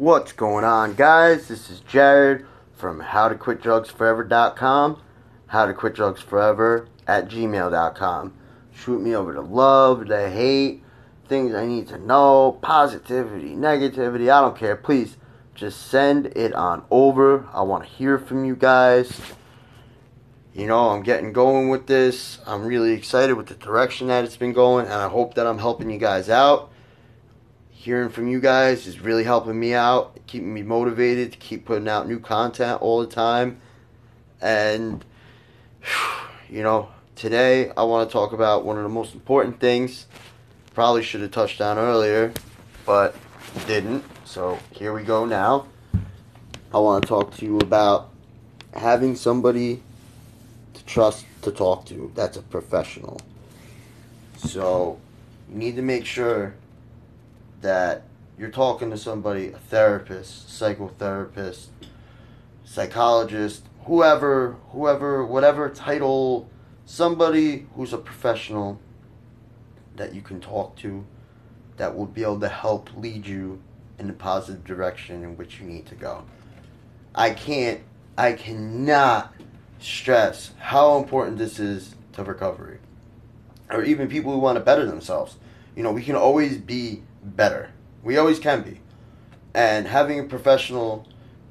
What's going on, guys? This is Jared from howtoquitdrugsforever.com, howtoquitdrugsforever at gmail.com. Shoot me over the love, the hate, things I need to know, positivity, negativity, I don't care. Please just send it on over. I want to hear from you guys. You know, I'm getting going with this. I'm really excited with the direction that it's been going, and I hope that I'm helping you guys out hearing from you guys is really helping me out, keeping me motivated to keep putting out new content all the time. And, you know, today I want to talk about one of the most important things. Probably should have touched on earlier, but didn't. So here we go now. I want to talk to you about having somebody to trust to talk to that's a professional. So you need to make sure that you're talking to somebody, a therapist, psychotherapist, psychologist, whoever, whoever, whatever title, somebody who's a professional that you can talk to that will be able to help lead you in the positive direction in which you need to go. I can't, I cannot stress how important this is to recovery. Or even people who want to better themselves. You know, we can always be better. We always can be. And having a professional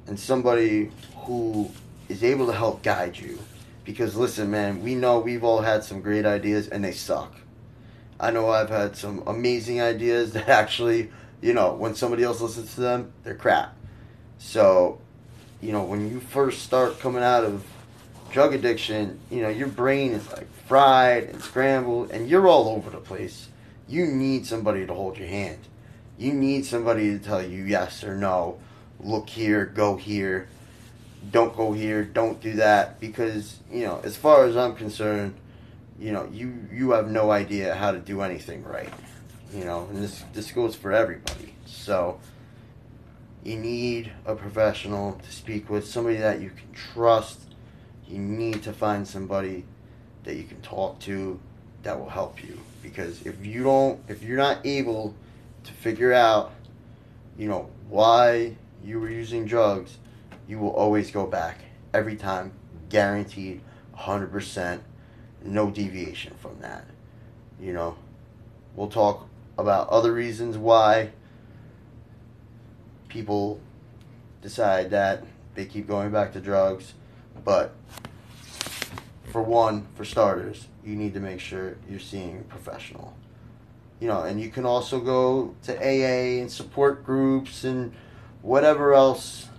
and somebody who is able to help guide you. Because listen, man, we know we've all had some great ideas and they suck. I know I've had some amazing ideas that actually, you know, when somebody else listens to them, they're crap. So, you know, when you first start coming out of drug addiction, you know, your brain is like fried and scrambled and you're all over the place you need somebody to hold your hand. You need somebody to tell you yes or no. Look here, go here. Don't go here, don't do that because, you know, as far as I'm concerned, you know, you you have no idea how to do anything right. You know, and this this goes for everybody. So you need a professional to speak with, somebody that you can trust. You need to find somebody that you can talk to that will help you. Because if you don't if you're not able to figure out you know why you were using drugs you will always go back every time guaranteed 100% no deviation from that you know. We'll talk about other reasons why people decide that they keep going back to drugs but for one, for starters, you need to make sure you're seeing a professional. You know, and you can also go to AA and support groups and whatever else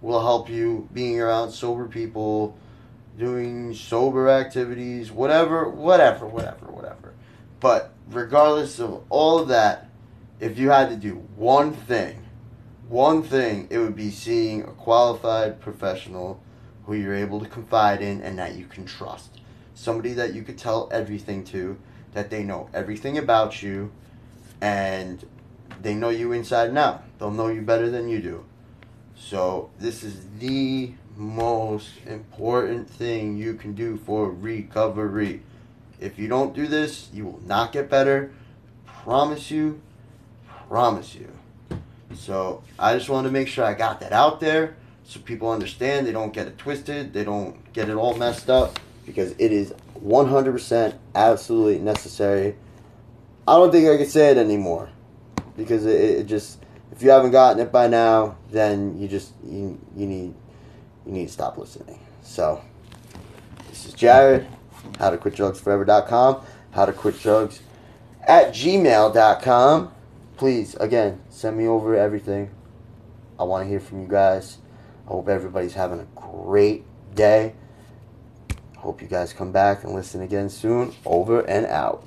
will help you being around sober people, doing sober activities, whatever, whatever, whatever, whatever. But regardless of all of that, if you had to do one thing, one thing, it would be seeing a qualified professional who you're able to confide in and that you can trust. Somebody that you could tell everything to, that they know everything about you, and they know you inside and out. They'll know you better than you do. So, this is the most important thing you can do for recovery. If you don't do this, you will not get better. Promise you. Promise you. So, I just wanted to make sure I got that out there so people understand they don't get it twisted, they don't get it all messed up because it is 100% absolutely necessary. I don't think I can say it anymore because it, it, just if you haven't gotten it by now, then you just you, you need you need to stop listening. So this is Jared, how to quit drugs forever.com, how to quit drugs at gmail.com. Please again send me over everything. I want to hear from you guys. Hope everybody's having a great day. Hope you guys come back and listen again soon. Over and out.